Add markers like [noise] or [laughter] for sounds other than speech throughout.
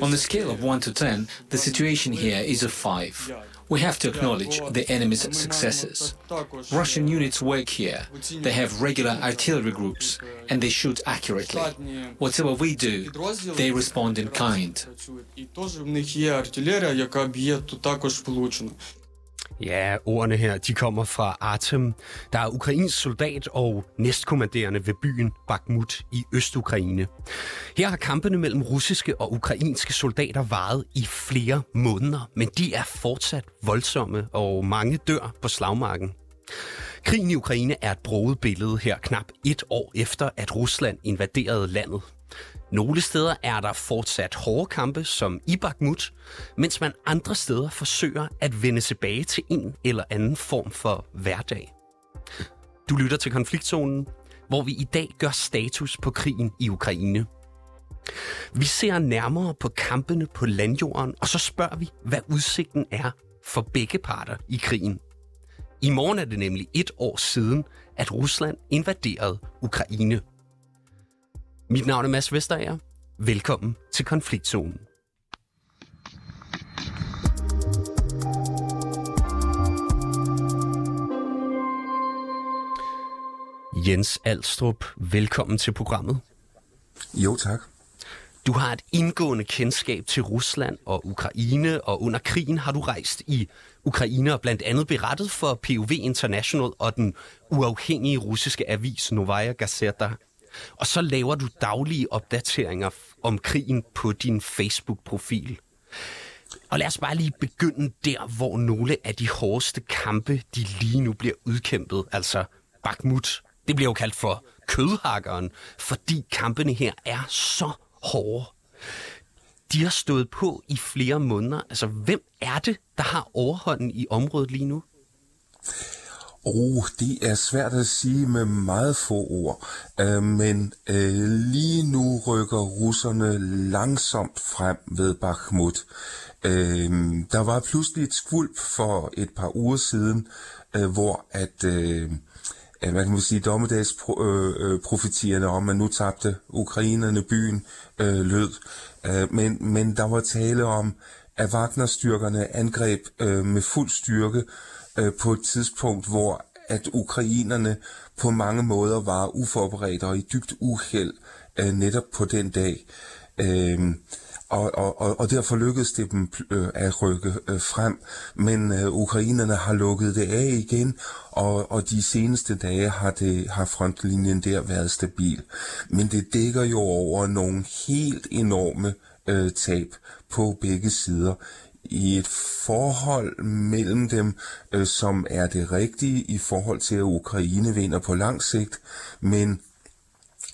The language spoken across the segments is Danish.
On the scale of 1 to 10, the situation here is a 5. We have to acknowledge the enemy's successes. Russian units work here. They have regular artillery groups and they shoot accurately. Whatever we do, they respond in kind. Ja, ordene her, de kommer fra Artem, der er ukrainsk soldat og næstkommanderende ved byen Bakhmut i Østukraine. Her har kampene mellem russiske og ukrainske soldater varet i flere måneder, men de er fortsat voldsomme, og mange dør på slagmarken. Krigen i Ukraine er et broget billede her knap et år efter, at Rusland invaderede landet. Nogle steder er der fortsat hårde kampe, som i Bakhmut, mens man andre steder forsøger at vende tilbage til en eller anden form for hverdag. Du lytter til konfliktzonen, hvor vi i dag gør status på krigen i Ukraine. Vi ser nærmere på kampene på landjorden, og så spørger vi, hvad udsigten er for begge parter i krigen. I morgen er det nemlig et år siden, at Rusland invaderede Ukraine. Mit navn er Mads Vesterager. Velkommen til Konfliktzonen. Jens Alstrup, velkommen til programmet. Jo, tak. Du har et indgående kendskab til Rusland og Ukraine, og under krigen har du rejst i Ukraine og blandt andet berettet for POV International og den uafhængige russiske avis Novaya Gazeta. Og så laver du daglige opdateringer om krigen på din Facebook-profil. Og lad os bare lige begynde der, hvor nogle af de hårdeste kampe, de lige nu bliver udkæmpet, altså Bakhmut. Det bliver jo kaldt for kødhakkeren, fordi kampene her er så hårde. De har stået på i flere måneder. Altså, hvem er det, der har overhånden i området lige nu? Oh, det er svært at sige med meget få ord, uh, men uh, lige nu rykker russerne langsomt frem ved Bakhmut. Uh, der var pludselig et skvulp for et par uger siden, uh, hvor at... Uh, man kan sige, dommedagsprofetierne øh, om, at nu tabte ukrainerne byen øh, lød. Øh, men, men der var tale om, at Wagner-styrkerne angreb øh, med fuld styrke øh, på et tidspunkt, hvor at ukrainerne på mange måder var uforberedte og i dybt uheld øh, netop på den dag. Øh, og, og, og derfor lykkedes det dem øh, at rykke øh, frem, men øh, ukrainerne har lukket det af igen, og, og de seneste dage har, det, har frontlinjen der været stabil. Men det dækker jo over nogle helt enorme øh, tab på begge sider i et forhold mellem dem, øh, som er det rigtige i forhold til, at Ukraine vinder på lang sigt, men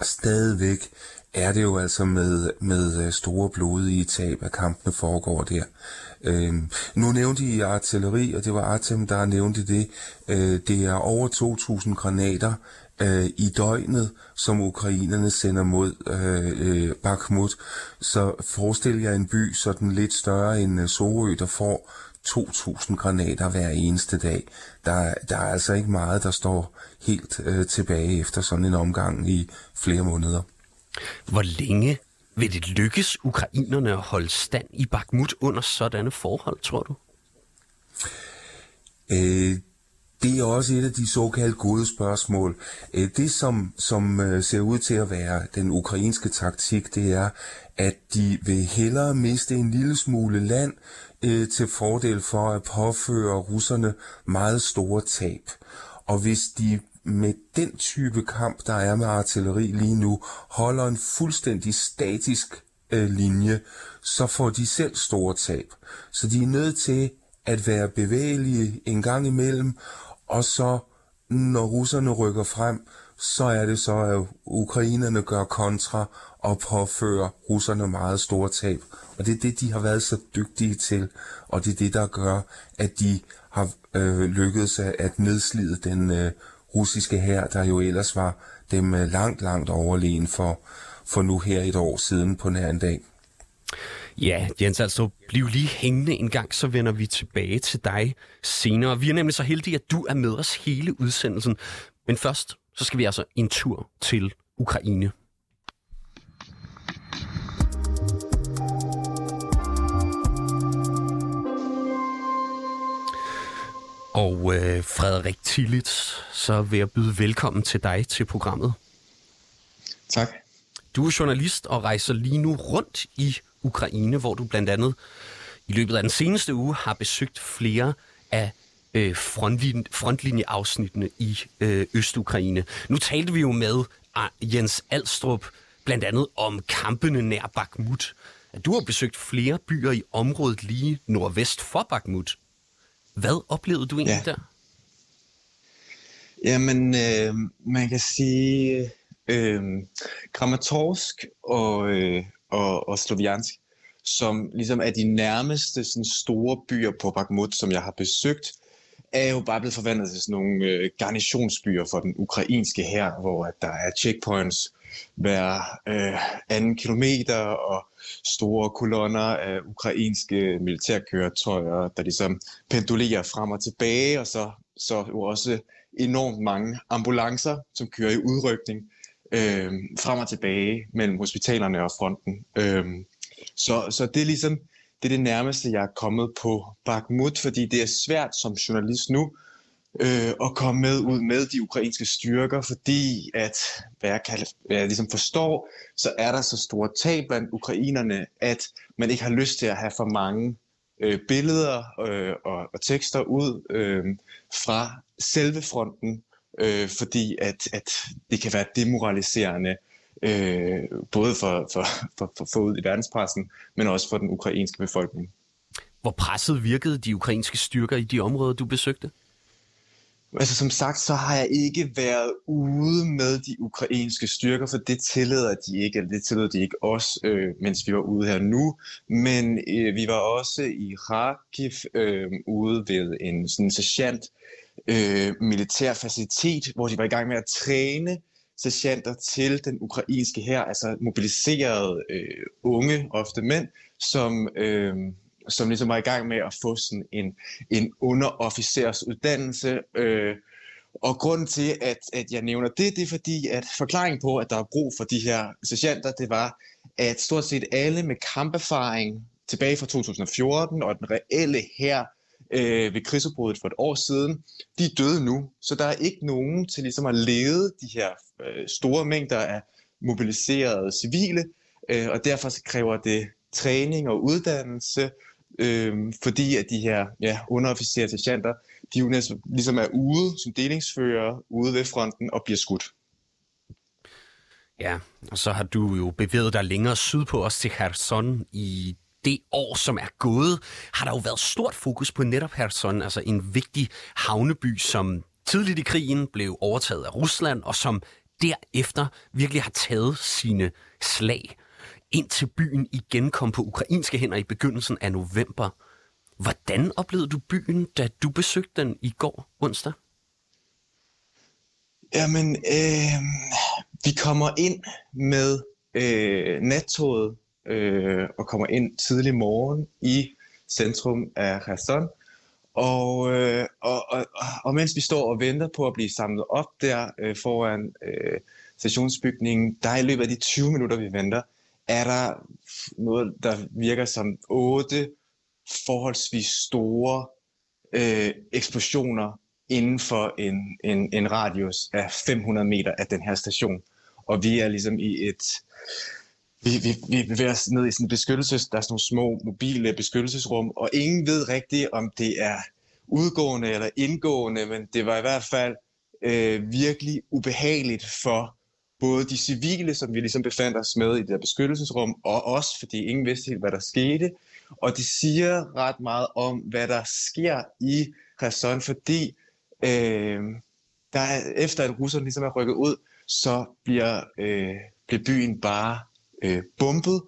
stadigvæk er det jo altså med, med øh, store blodige tab, at kampene foregår der. Øh, nu nævnte I artilleri, og det var Artem, der nævnte det. Øh, det er over 2.000 granater øh, i døgnet, som ukrainerne sender mod øh, øh, Bakhmut. Så forestil jer en by sådan lidt større end øh, Sorø, der får 2.000 granater hver eneste dag. Der, der er altså ikke meget, der står helt øh, tilbage efter sådan en omgang i flere måneder. Hvor længe vil det lykkes ukrainerne at holde stand i Bakhmut under sådanne forhold, tror du? Øh, det er også et af de såkaldte gode spørgsmål. Øh, det, som, som øh, ser ud til at være den ukrainske taktik, det er, at de vil hellere miste en lille smule land øh, til fordel for at påføre russerne meget store tab. Og hvis de med den type kamp, der er med artilleri lige nu, holder en fuldstændig statisk øh, linje, så får de selv store tab. Så de er nødt til at være bevægelige en gang imellem, og så når russerne rykker frem, så er det så, at ukrainerne gør kontra og påfører russerne meget store tab. Og det er det, de har været så dygtige til, og det er det, der gør, at de har øh, lykkedes at, nedslide den øh, russiske her, der jo ellers var dem øh, langt, langt overlegen for, for nu her et år siden på nær en dag. Ja, Jens, altså bliv lige hængende en gang, så vender vi tilbage til dig senere. Vi er nemlig så heldige, at du er med os hele udsendelsen. Men først, så skal vi altså en tur til Ukraine. Og øh, Frederik Tillitz, så vil jeg byde velkommen til dig til programmet. Tak. Du er journalist og rejser lige nu rundt i Ukraine, hvor du blandt andet i løbet af den seneste uge har besøgt flere af øh, frontlinje, frontlinjeafsnittene i øh, Øst-Ukraine. Nu talte vi jo med ah, Jens Alstrup blandt andet om kampene nær Bakhmut. Du har besøgt flere byer i området lige nordvest for Bakhmut. Hvad oplevede du egentlig ja. der? Jamen, øh, man kan sige, øh, Kramatorsk og, øh, og, og Sloviansk, som ligesom er de nærmeste sådan, store byer på Bakhmut, som jeg har besøgt, er jo bare blevet forvandlet til sådan nogle øh, garnisonsbyer for den ukrainske her, hvor at der er checkpoints hver øh, anden kilometer og store kolonner af ukrainske militærkøretøjer, der ligesom pendulerer frem og tilbage, og så, så jo også enormt mange ambulancer, som kører i udrykning øh, frem og tilbage mellem hospitalerne og fronten. Øh, så, så det er ligesom det, er det nærmeste, jeg er kommet på Bakhmut, fordi det er svært som journalist nu øh, at komme med ud med de ukrainske styrker, fordi at, hvad jeg, kan, hvad jeg ligesom forstår, så er der så store tab blandt ukrainerne, at man ikke har lyst til at have for mange øh, billeder øh, og, og tekster ud øh, fra selve fronten, øh, fordi at, at det kan være demoraliserende, øh, både for, for, for, for, for ud i verdenspressen, men også for den ukrainske befolkning. Hvor presset virkede de ukrainske styrker i de områder, du besøgte? Altså som sagt, så har jeg ikke været ude med de ukrainske styrker, for det tillader de ikke, eller det tillader de ikke os, øh, mens vi var ude her nu. Men øh, vi var også i Kharkiv øh, ude ved en sådan sergeant øh, militær facilitet, hvor de var i gang med at træne sergeanter til den ukrainske her, altså mobiliserede øh, unge, ofte mænd, som, øh, som ligesom var i gang med at få sådan en, en underofficersuddannelse. Øh, og grunden til, at, at jeg nævner det, det er fordi, at forklaringen på, at der er brug for de her sergeanter, det var, at stort set alle med kamperfaring tilbage fra 2014 og den reelle her øh, ved krigsudbruddet for et år siden, de er døde nu. Så der er ikke nogen til ligesom at lede de her øh, store mængder af mobiliserede civile, øh, og derfor så kræver det træning og uddannelse, øh, fordi at de her ja, underofficerer sergeanter, de jo næsten, ligesom er ude som delingsfører ude ved fronten og bliver skudt. Ja, og så har du jo bevæget dig længere sydpå, også til Kherson i det år, som er gået, har der jo været stort fokus på netop Kherson, altså en vigtig havneby, som tidligt i krigen blev overtaget af Rusland, og som derefter virkelig har taget sine slag, indtil byen igen kom på ukrainske hænder i begyndelsen af november. Hvordan oplevede du byen, da du besøgte den i går onsdag? Jamen, øh, vi kommer ind med øh, nattoget øh, og kommer ind tidlig morgen i centrum af Kherson. Og, øh, og, og, og mens vi står og venter på at blive samlet op der øh, foran øh, stationsbygningen, der i løbet af de 20 minutter, vi venter, er der noget, der virker som otte forholdsvis store øh, eksplosioner inden for en, en, en radius af 500 meter af den her station. Og vi er ligesom i et vi, vi, vi bevæger os ned i sådan en beskyttelses, der er sådan nogle små mobile beskyttelsesrum, og ingen ved rigtigt, om det er udgående eller indgående, men det var i hvert fald øh, virkelig ubehageligt for både de civile, som vi ligesom befandt os med i det der beskyttelsesrum, og os, fordi ingen vidste helt, hvad der skete. Og det siger ret meget om, hvad der sker i Kherson, fordi øh, der, efter at russerne ligesom er rykket ud, så bliver, øh, bliver byen bare øh, bumpet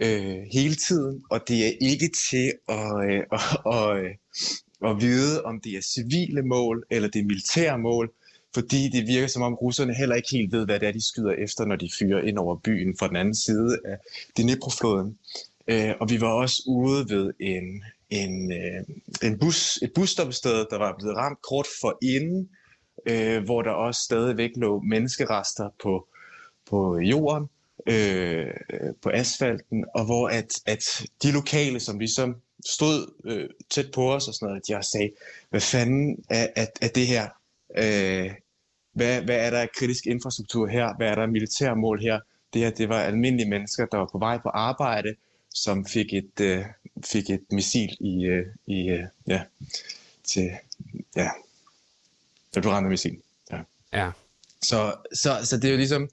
øh, hele tiden, og det er ikke til at, øh, [laughs] at, at, at vide, om det er civile mål eller det er militære mål, fordi det virker som om russerne heller ikke helt ved, hvad det er, de skyder efter, når de fyrer ind over byen fra den anden side af Dnipro-floden. Øh, og vi var også ude ved en, en, øh, en bus, et busstoppested, der var blevet ramt kort for inden, øh, hvor der også stadigvæk lå menneskerester på, på jorden, øh, på asfalten, og hvor at, at de lokale, som ligesom stod øh, tæt på os og sådan noget, de også sagde, hvad fanden er, er, er det her? Øh, hvad, hvad er der af kritisk infrastruktur her? Hvad er der af militærmål her? Det her, det var almindelige mennesker, der var på vej på arbejde, som fik et, øh, fik et missil i, øh, i øh, ja, til, ja, der blev ramt af missil. Ja. Ja. Så, så, så det er jo ligesom,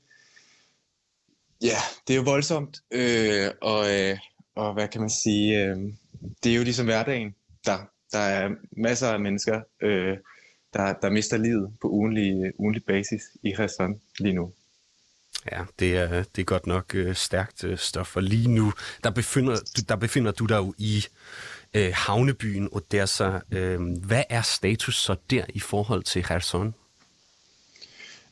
ja, det er jo voldsomt, øh, og, øh, og hvad kan man sige, øh, det er jo ligesom hverdagen. Der, der er masser af mennesker, øh, der, der mister livet på ugenlig, ugenlig basis i Kherson lige nu. Ja, det er, det er godt nok øh, stærkt øh, stof. Og lige nu, der befinder, du, der befinder du dig jo i øh, havnebyen Odessa. Øh, hvad er status så der i forhold til Kherson?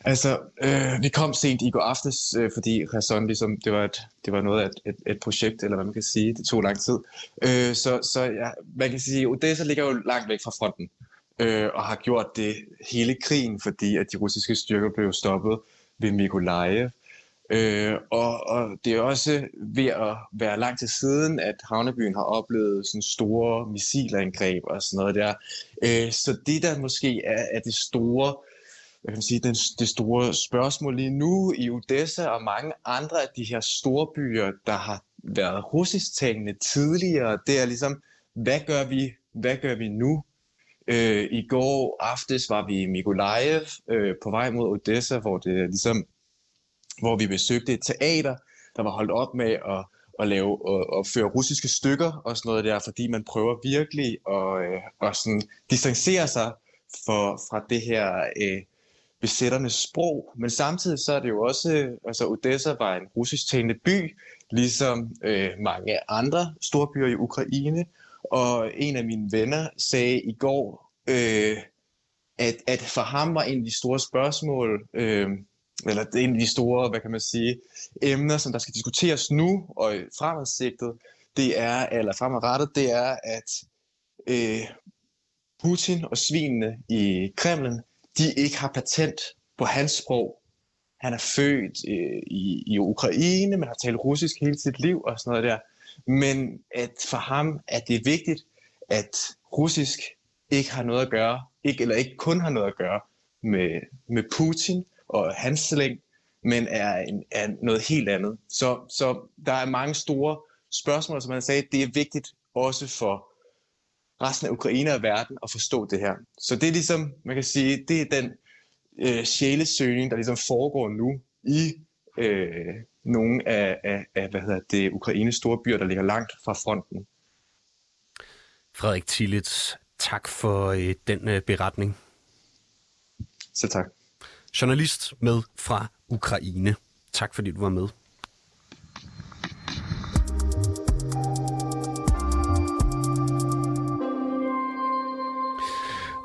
Altså, øh, vi kom sent i går aftes, øh, fordi Kherson ligesom, det var, et, det var noget af et, et, et projekt, eller hvad man kan sige. Det tog lang tid. Øh, så så ja, man kan sige, Odessa ligger jo langt væk fra fronten, øh, og har gjort det hele krigen, fordi at de russiske styrker blev stoppet ved Mykolaiv. Øh, og, og det er også ved at være langt til siden, at havnebyen har oplevet sådan store missilangreb og sådan noget der. Øh, så det der måske er, er det store hvad kan man sige, den, det store spørgsmål lige nu i Odessa og mange andre af de her store byer, der har været russisktalende tidligere, det er ligesom, hvad gør vi, hvad gør vi nu? Øh, I går aftes var vi i Mikolajev øh, på vej mod Odessa, hvor det ligesom hvor vi besøgte et teater, der var holdt op med at, at lave og, opføre russiske stykker og sådan noget der, fordi man prøver virkelig at, øh, at sådan distancere sig for, fra det her øh, besætternes sprog. Men samtidig så er det jo også, øh, altså Odessa var en russisk talende by, ligesom øh, mange andre storbyer i Ukraine. Og en af mine venner sagde i går, øh, at, at for ham var en af de store spørgsmål, øh, eller det er en af de store, hvad kan man sige, emner, som der skal diskuteres nu og fremadsigtet, det er, eller fremadrettet, det er, at øh, Putin og svinene i Kremlen, de ikke har patent på hans sprog. Han er født øh, i, i Ukraine, men har talt russisk hele sit liv og sådan noget der. Men at for ham er det vigtigt, at russisk ikke har noget at gøre, ikke, eller ikke kun har noget at gøre med, med Putin, og hans slæng, men er, en, er noget helt andet. Så, så der er mange store spørgsmål, som han sagde, det er vigtigt også for resten af Ukraine og verden at forstå det her. Så det er ligesom, man kan sige, det er den øh, sjælesøgning, der ligesom foregår nu i øh, nogle af, af, af hvad hedder det, Ukraines store byer, der ligger langt fra fronten. Frederik Tillits, tak for øh, den øh, beretning. Så tak journalist med fra Ukraine. Tak fordi du var med.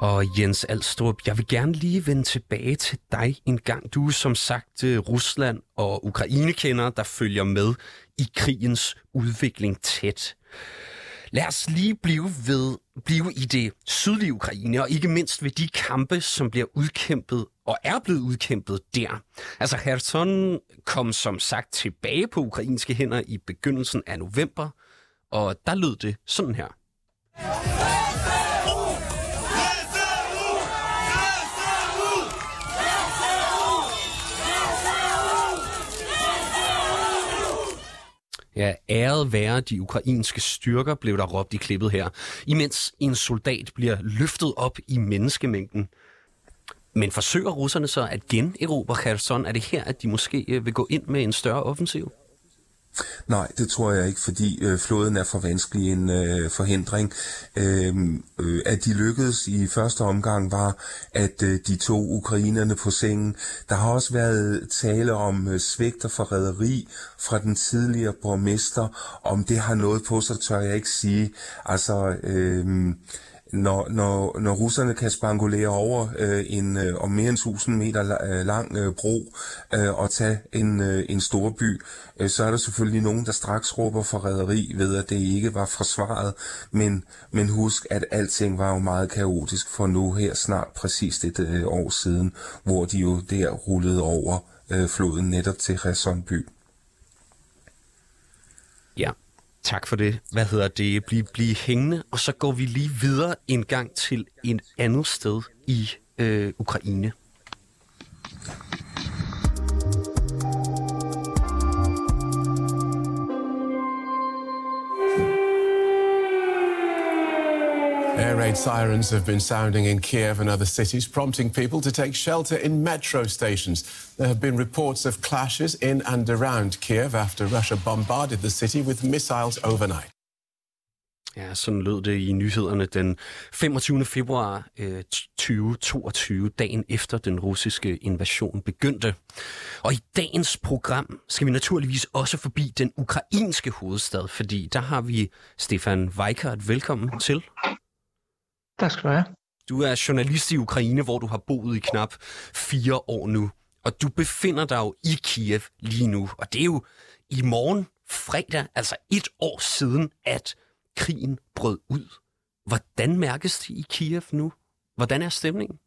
Og Jens Alstrup, jeg vil gerne lige vende tilbage til dig en gang. Du er som sagt øh, Rusland og Ukraine-kender, der følger med i krigens udvikling tæt. Lad os lige blive ved blive i det sydlige Ukraine, og ikke mindst ved de kampe, som bliver udkæmpet og er blevet udkæmpet der. Altså Kherson kom som sagt tilbage på ukrainske hænder i begyndelsen af november, og der lød det sådan her. Ja, æret være de ukrainske styrker, blev der råbt i klippet her, imens en soldat bliver løftet op i menneskemængden. Men forsøger russerne så at generobre Kherson? Er det her, at de måske øh, vil gå ind med en større offensiv? Nej, det tror jeg ikke, fordi øh, floden er for vanskelig en øh, forhindring. Øh, øh, at de lykkedes i første omgang var, at øh, de to ukrainerne på sengen. Der har også været tale om øh, svigt og forræderi fra den tidligere borgmester. Om det har noget på sig, tør jeg ikke sige. Altså, øh, når, når, når russerne kan spangulere over øh, en øh, om mere end 1000 meter øh, lang øh, bro øh, og tage en, øh, en stor by, øh, så er der selvfølgelig nogen, der straks råber forræderi ved, at det ikke var forsvaret. Men, men husk, at alting var jo meget kaotisk for nu her snart præcis et øh, år siden, hvor de jo der rullede over øh, floden netop til Ræsonby. Ja, tak for det. Hvad hedder det? Bliv, bliv hængende, og så går vi lige videre en gang til et andet sted i øh, Ukraine. Air raid sirens have been sounding in Kiev and other cities, prompting people to take shelter in metro stations. There have been reports of clashes in and around Kiev after Russia bombarded the city with missiles overnight. Ja, sådan lød det i nyhederne den 25. februar øh, 2022, dagen efter den russiske invasion begyndte. Og i dagens program skal vi naturligvis også forbi den ukrainske hovedstad, fordi der har vi Stefan Weikert. Velkommen til. Tak skal du have. Du er journalist i Ukraine, hvor du har boet i knap fire år nu. Og du befinder dig jo i Kiev lige nu. Og det er jo i morgen fredag, altså et år siden, at krigen brød ud. Hvordan mærkes det i Kiev nu? Hvordan er stemningen?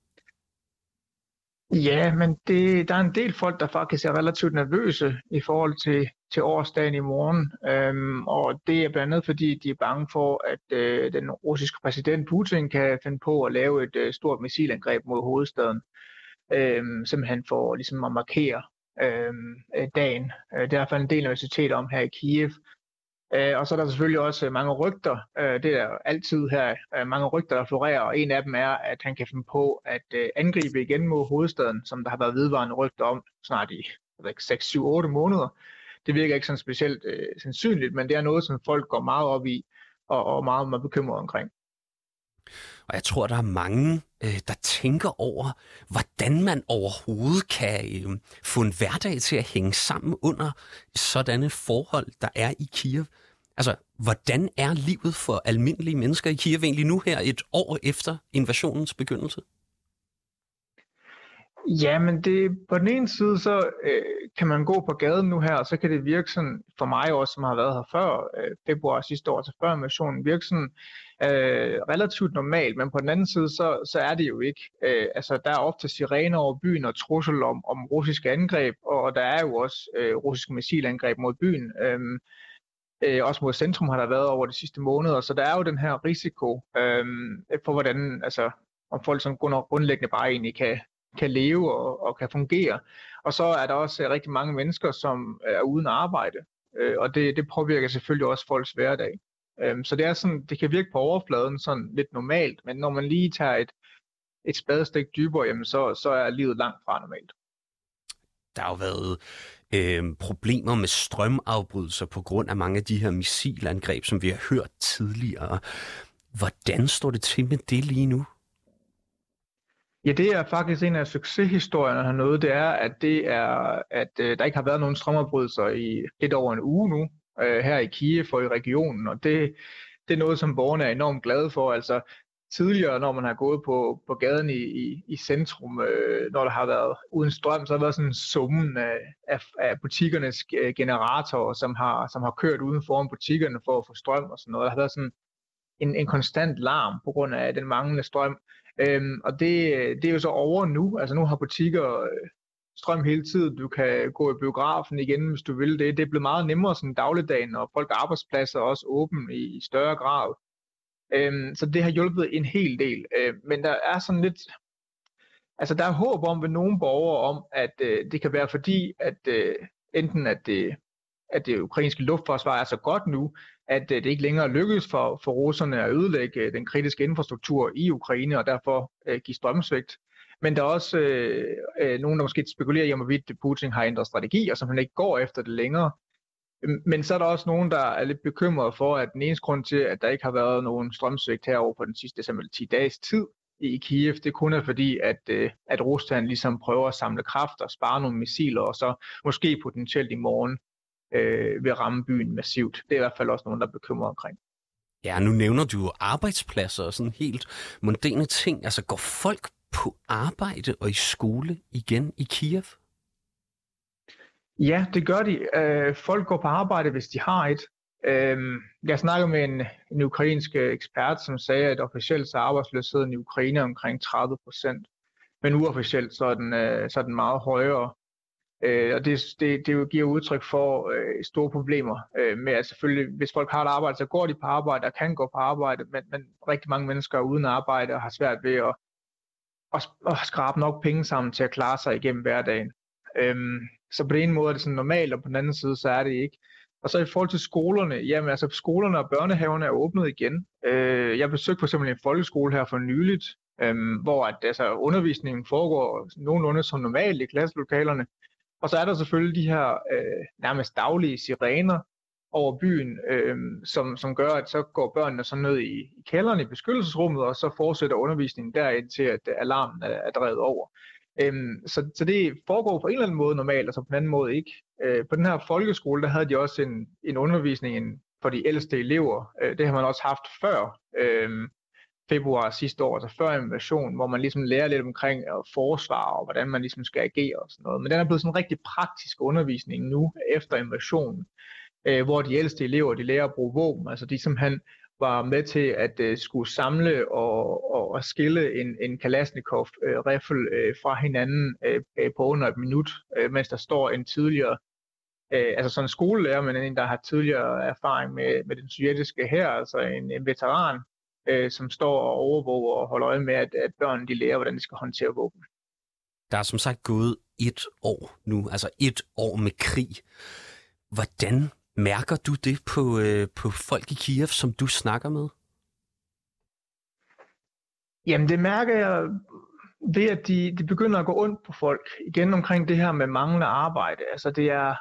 Ja, men det, der er en del folk, der faktisk er relativt nervøse i forhold til, til årsdagen i morgen. Øhm, og det er blandt andet, fordi de er bange for, at øh, den russiske præsident Putin kan finde på at lave et øh, stort missilangreb mod hovedstaden. Øhm, simpelthen for ligesom at markere øhm, dagen. Øh, det er i hvert fald en del universitet om her i Kiev. Øh, og så er der selvfølgelig også mange rygter. Øh, det er altid her øh, mange rygter, der florerer, og en af dem er, at han kan finde på at øh, angribe igen mod hovedstaden, som der har været vedvarende rygter om snart i 6, 7, 8 måneder. Det virker ikke sådan specielt øh, sandsynligt, men det er noget, som folk går meget op i, og, og meget, meget bekymret omkring. Og jeg tror, der er mange, øh, der tænker over, hvordan man overhovedet kan øh, få en hverdag til at hænge sammen under sådanne forhold, der er i Kiev. Altså, hvordan er livet for almindelige mennesker i Kiev egentlig nu her et år efter invasionens begyndelse? Ja, men det, på den ene side, så øh, kan man gå på gaden nu her, og så kan det virke sådan, for mig også, som har været her før øh, februar sidste år, til før invasionen, virke sådan øh, relativt normalt, men på den anden side, så, så er det jo ikke. Øh, altså, der er ofte sirener over byen og trussel om, om russiske angreb, og der er jo også øh, russiske missilangreb mod byen. Øh, øh, også mod centrum har der været over de sidste måneder, så der er jo den her risiko øh, for, hvordan, altså, om folk som grundlæggende bare egentlig kan, kan leve og, og kan fungere. Og så er der også øh, rigtig mange mennesker, som øh, er uden arbejde, øh, og det, det påvirker selvfølgelig også folks hverdag. Øh, så det er sådan, det kan virke på overfladen sådan lidt normalt, men når man lige tager et, et spadestik dybere, jamen så, så er livet langt fra normalt. Der har jo været øh, problemer med strømafbrydelser på grund af mange af de her missilangreb, som vi har hørt tidligere. Hvordan står det til med det lige nu? Ja, det er faktisk en af succeshistorierne hernede, det er, at det er, at øh, der ikke har været nogen strømafbrydelser i lidt over en uge nu, øh, her i Kiev og i regionen, og det, det er noget, som borgerne er enormt glade for. Altså tidligere, når man har gået på, på gaden i, i, i centrum, øh, når der har været uden strøm, så har der været sådan en summen af, af, af butikkernes øh, generatorer, som har, som har kørt uden foran butikkerne for at få strøm og sådan noget. Der har været sådan en, en konstant larm på grund af den manglende strøm. Øhm, og det, det er jo så over nu. Altså nu har butikker øh, strøm hele tiden. Du kan gå i biografen igen, hvis du vil det. Det er blevet meget nemmere sådan dagligdagen, og folk arbejdspladser er også åbne i, i større grad. Øhm, så det har hjulpet en hel del. Øh, men der er sådan lidt... Altså der er håb om ved nogle borgere om, at øh, det kan være fordi, at øh, enten at det, at det ukrainske luftforsvar er så godt nu, at øh, det ikke længere lykkes for, for russerne at ødelægge øh, den kritiske infrastruktur i Ukraine, og derfor øh, give strømsvigt. Men der er også øh, øh, nogen, der måske spekulerer i, om hvorvidt Putin har ændret strategi, og som han ikke går efter det længere. Øhm, men så er der også nogen, der er lidt bekymrede for, at den eneste grund til, at der ikke har været nogen strømsvigt herover på den sidste simpelthen 10 dages tid i Kiev, det kun er fordi, at, øh, at Rusland ligesom prøver at samle kræfter, spare nogle missiler, og så måske potentielt i morgen øh, vil ramme byen massivt. Det er i hvert fald også nogen, der er bekymret omkring. Ja, nu nævner du jo arbejdspladser og sådan helt mundane ting. Altså, går folk på arbejde og i skole igen i Kiev? Ja, det gør de. Øh, folk går på arbejde, hvis de har et. Øh, jeg snakkede med en, en ukrainsk øh, ekspert, som sagde, at officielt så er arbejdsløsheden i Ukraine omkring 30 procent. Men uofficielt så er den, øh, så er den meget højere. Øh, og det, det, det giver udtryk for øh, store problemer øh, med, at selvfølgelig, hvis folk har et arbejde, så går de på arbejde og kan gå på arbejde, men, men rigtig mange mennesker er uden arbejde og har svært ved at, at, at skrabe nok penge sammen til at klare sig igennem hverdagen. Øhm, så på den ene måde er det sådan normalt, og på den anden side, så er det ikke. Og så i forhold til skolerne, jamen altså skolerne og børnehaverne er åbnet igen. Øh, jeg besøgte for eksempel en folkeskole her for nyligt, øhm, hvor at, altså, undervisningen foregår nogenlunde som normalt i klasselokalerne. Og så er der selvfølgelig de her øh, nærmest daglige sirener over byen, øh, som, som gør, at så går børnene så ned i, i kælderen i beskyttelsesrummet, og så fortsætter undervisningen derind til, at øh, alarmen er, er drevet over. Øhm, så, så det foregår på en eller anden måde normalt, og så på en anden måde ikke. Øh, på den her folkeskole, der havde de også en, en undervisning for de ældste elever. Øh, det har man også haft før øh, februar sidste år, altså før invasion, hvor man ligesom lærer lidt omkring forsvar og hvordan man ligesom skal agere og sådan noget. Men den er blevet sådan en rigtig praktisk undervisning nu efter invasionen, øh, hvor de ældste elever, de lærer at bruge våben, altså de simpelthen var med til at øh, skulle samle og, og, og skille en, en Kalashnikov-riffel øh, øh, fra hinanden øh, øh, på under et minut, øh, mens der står en tidligere, øh, altså sådan en skolelærer, men en, der har tidligere erfaring med, med den sovjetiske her, altså en, en veteran, øh, som står og overvåger og holder øje med, at, at børnene de lærer, hvordan de skal håndtere våben. Der er som sagt gået et år nu, altså et år med krig. Hvordan Mærker du det på, øh, på folk i Kiev, som du snakker med? Jamen det mærker jeg ved, at de, de begynder at gå ondt på folk. Igen omkring det her med manglende arbejde. Altså det er,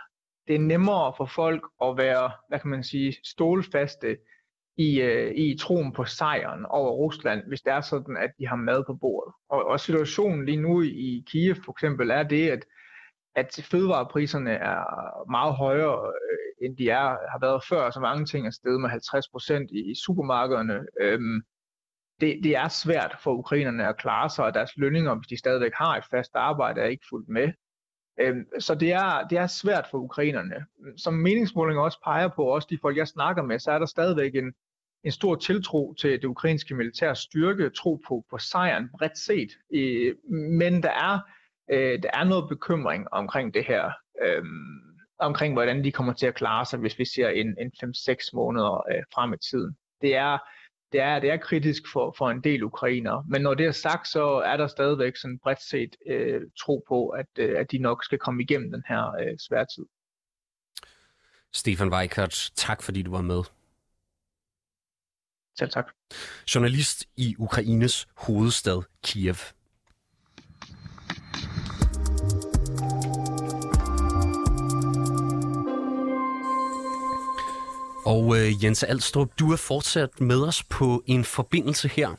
det er nemmere for folk at være, hvad kan man sige, stålfaste i, øh, i troen på sejren over Rusland, hvis det er sådan, at de har mad på bordet. Og, og situationen lige nu i Kiev for eksempel er det, at at fødevarepriserne er meget højere, end de er, har været før, så mange ting er steget med 50% i, i supermarkederne. Øhm, det, det er svært for ukrainerne at klare sig, og deres lønninger, hvis de stadigvæk har et fast arbejde, er ikke fuldt med. Øhm, så det er, det er svært for ukrainerne. Som meningsmålinger også peger på, også de folk, jeg snakker med, så er der stadigvæk en, en stor tiltro til det ukrainske militære styrke, tro på, på sejren bredt set. Øh, men der er øh, der er noget bekymring omkring det her, Øhm, omkring hvordan de kommer til at klare sig, hvis vi ser en, en 5-6 måneder øh, frem i tiden. Det er, det er, det er kritisk for, for en del ukrainer, men når det er sagt, så er der stadigvæk sådan bredt set øh, tro på, at, øh, at de nok skal komme igennem den her øh, svære tid. Stefan Weikert, tak fordi du var med. Selv tak. Journalist i Ukraines hovedstad Kiev. Og øh, Jens Alstrup, du er fortsat med os på en forbindelse her.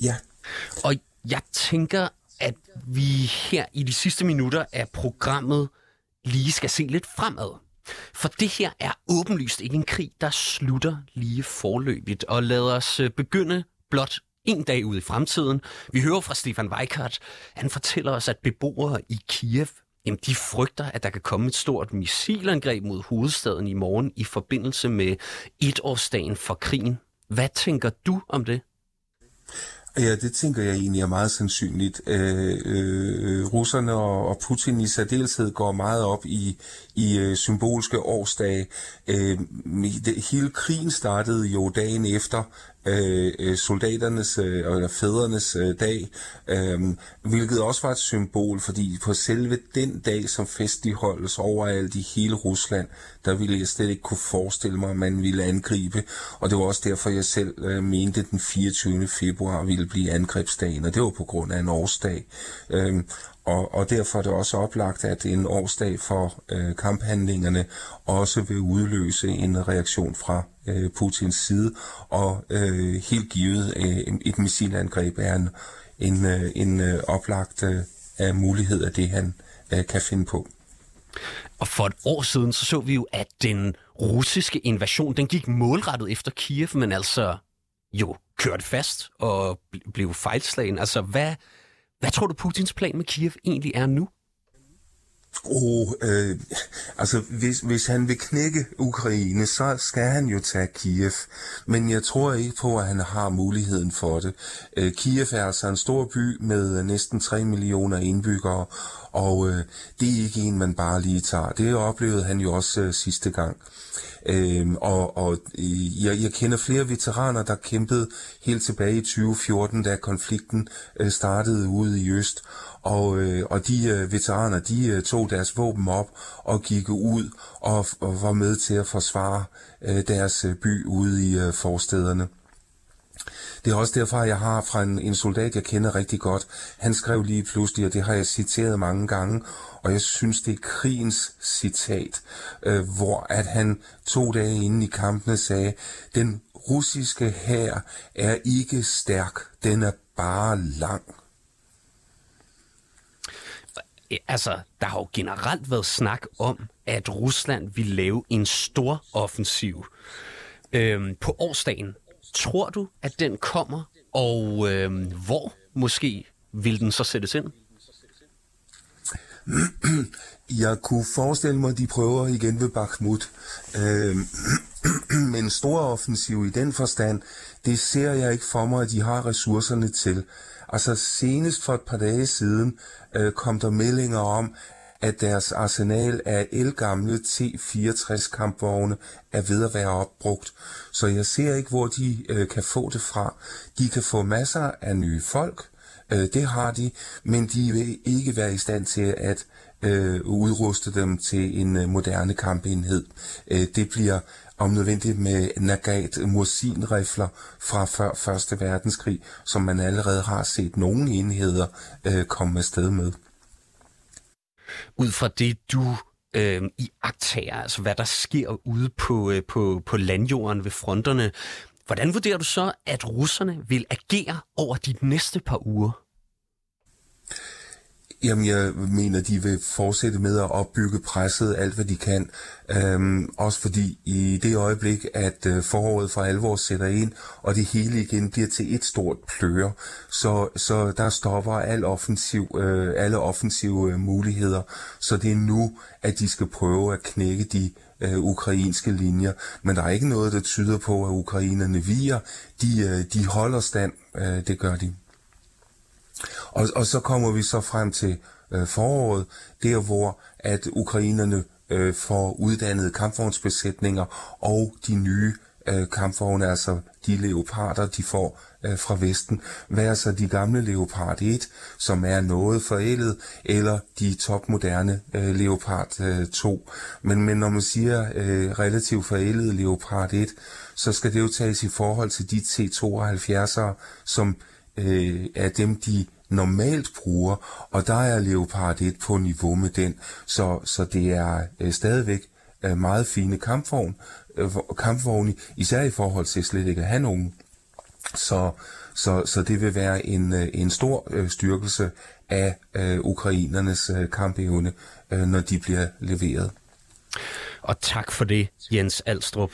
Ja. Og jeg tænker, at vi her i de sidste minutter af programmet lige skal se lidt fremad. For det her er åbenlyst ikke en krig, der slutter lige forløbigt. Og lad os øh, begynde blot en dag ud i fremtiden. Vi hører fra Stefan Weikart. Han fortæller os, at beboere i Kiev Jamen, de frygter, at der kan komme et stort missilangreb mod hovedstaden i morgen i forbindelse med etårsdagen for krigen. Hvad tænker du om det? Ja, det tænker jeg egentlig er meget sandsynligt. Øh, øh, russerne og, og Putin i særdeleshed går meget op i, i øh, symbolske årsdage. Øh, det, hele krigen startede jo dagen efter Øh, øh, soldaternes øh, eller fædrenes øh, dag, øh, hvilket også var et symbol, fordi på selve den dag, som festligholdes overalt i hele Rusland, der ville jeg slet ikke kunne forestille mig, at man ville angribe, og det var også derfor, jeg selv øh, mente, at den 24. februar ville blive angrebsdagen, og det var på grund af en årsdag. Øh, og, og derfor er det også oplagt, at en årsdag for øh, kamphandlingerne også vil udløse en reaktion fra øh, Putins side, og øh, helt givet øh, et missilangreb er en, en, øh, en øh, oplagt øh, mulighed af det, han øh, kan finde på. Og for et år siden, så så vi jo, at den russiske invasion, den gik målrettet efter Kiev, men altså jo kørte fast og blev fejlslagen. Altså, hvad, hvad tror du, Putins plan med Kiev egentlig er nu? Oh, øh, altså, hvis, hvis han vil knække Ukraine, så skal han jo tage Kiev. Men jeg tror ikke på, at han har muligheden for det. Øh, Kiev er altså en stor by med øh, næsten 3 millioner indbyggere, og øh, det er ikke en, man bare lige tager. Det oplevede han jo også øh, sidste gang. Øhm, og og jeg, jeg kender flere veteraner, der kæmpede helt tilbage i 2014, da konflikten øh, startede ude i Øst. Og, øh, og de øh, veteraner, de øh, tog deres våben op og gik ud og, og var med til at forsvare øh, deres øh, by ude i øh, forstederne. Det er også derfor, jeg har fra en, en soldat, jeg kender rigtig godt. Han skrev lige pludselig, og det har jeg citeret mange gange, og jeg synes, det er krigens citat, øh, hvor at han to dage inden i kampene sagde, den russiske hær er ikke stærk, den er bare lang. Altså, der har jo generelt været snak om, at Rusland vil lave en stor offensiv øhm, på årsdagen. Tror du, at den kommer, og øh, hvor måske vil den så sættes ind? [clears throat] Jeg kunne forestille mig, at de prøver igen ved Bakhmut. Øh, [clears throat] men stor offensiv i den forstand, det ser jeg ikke for mig, at de har ressourcerne til. Altså senest for et par dage siden øh, kom der meldinger om, at deres arsenal af elgamle T-64 kampvogne er ved at være opbrugt. Så jeg ser ikke, hvor de øh, kan få det fra. De kan få masser af nye folk, øh, det har de, men de vil ikke være i stand til at øh, udruste dem til en øh, moderne kampenhed. Øh, det bliver om nødvendigt med Nagat Mursin-rifler fra før Første verdenskrig, som man allerede har set nogle enheder øh, komme afsted med. Ud fra det, du øh, i aktager, altså hvad der sker ude på, øh, på, på landjorden ved fronterne, hvordan vurderer du så, at russerne vil agere over de næste par uger? Jamen, jeg mener, de vil fortsætte med at opbygge presset alt, hvad de kan. Øhm, også fordi i det øjeblik, at øh, foråret for alvor sætter ind, og det hele igen bliver til et stort pløre, så, så der stopper al offensiv, øh, alle offensive øh, muligheder. Så det er nu, at de skal prøve at knække de øh, ukrainske linjer. Men der er ikke noget, der tyder på, at ukrainerne viger. De, øh, de holder stand. Øh, det gør de. Og, og så kommer vi så frem til øh, foråret, der hvor at ukrainerne øh, får uddannede kampvognsbesætninger og de nye øh, kampvogne, altså de leoparder, de får øh, fra Vesten, hvad så de gamle Leopard 1, som er noget forældet, eller de topmoderne øh, Leopard øh, 2. Men, men når man siger øh, relativt forældet Leopard 1, så skal det jo tages i forhold til de T-72'ere, som øh, er dem, de normalt bruger, og der er Leopard 1 på niveau med den, så, så det er øh, stadigvæk øh, meget fine kampvogn, øh, kampvogne, især i forhold til slet ikke at have nogen. Så, så, så det vil være en, øh, en stor øh, styrkelse af øh, ukrainernes øh, kampevne, øh, når de bliver leveret. Og tak for det, Jens Alstrup.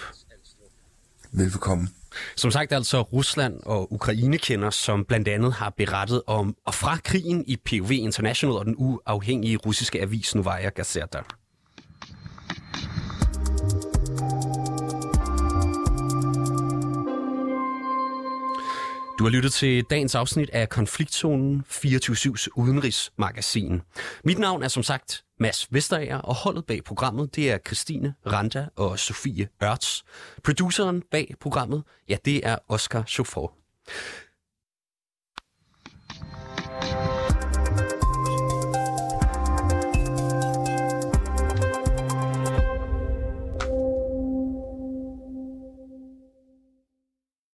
Velbekomme. Som sagt altså Rusland og Ukraine kender, som blandt andet har berettet om og fra krigen i POV International og den uafhængige russiske avis Novaya Gazeta. Du har lyttet til dagens afsnit af Konfliktzonen 24-7's udenrigsmagasin. Mit navn er som sagt Mads Vesterager, og holdet bag programmet, det er Christine Randa og Sofie Ørts. Produceren bag programmet, ja, det er Oscar Chauffeur.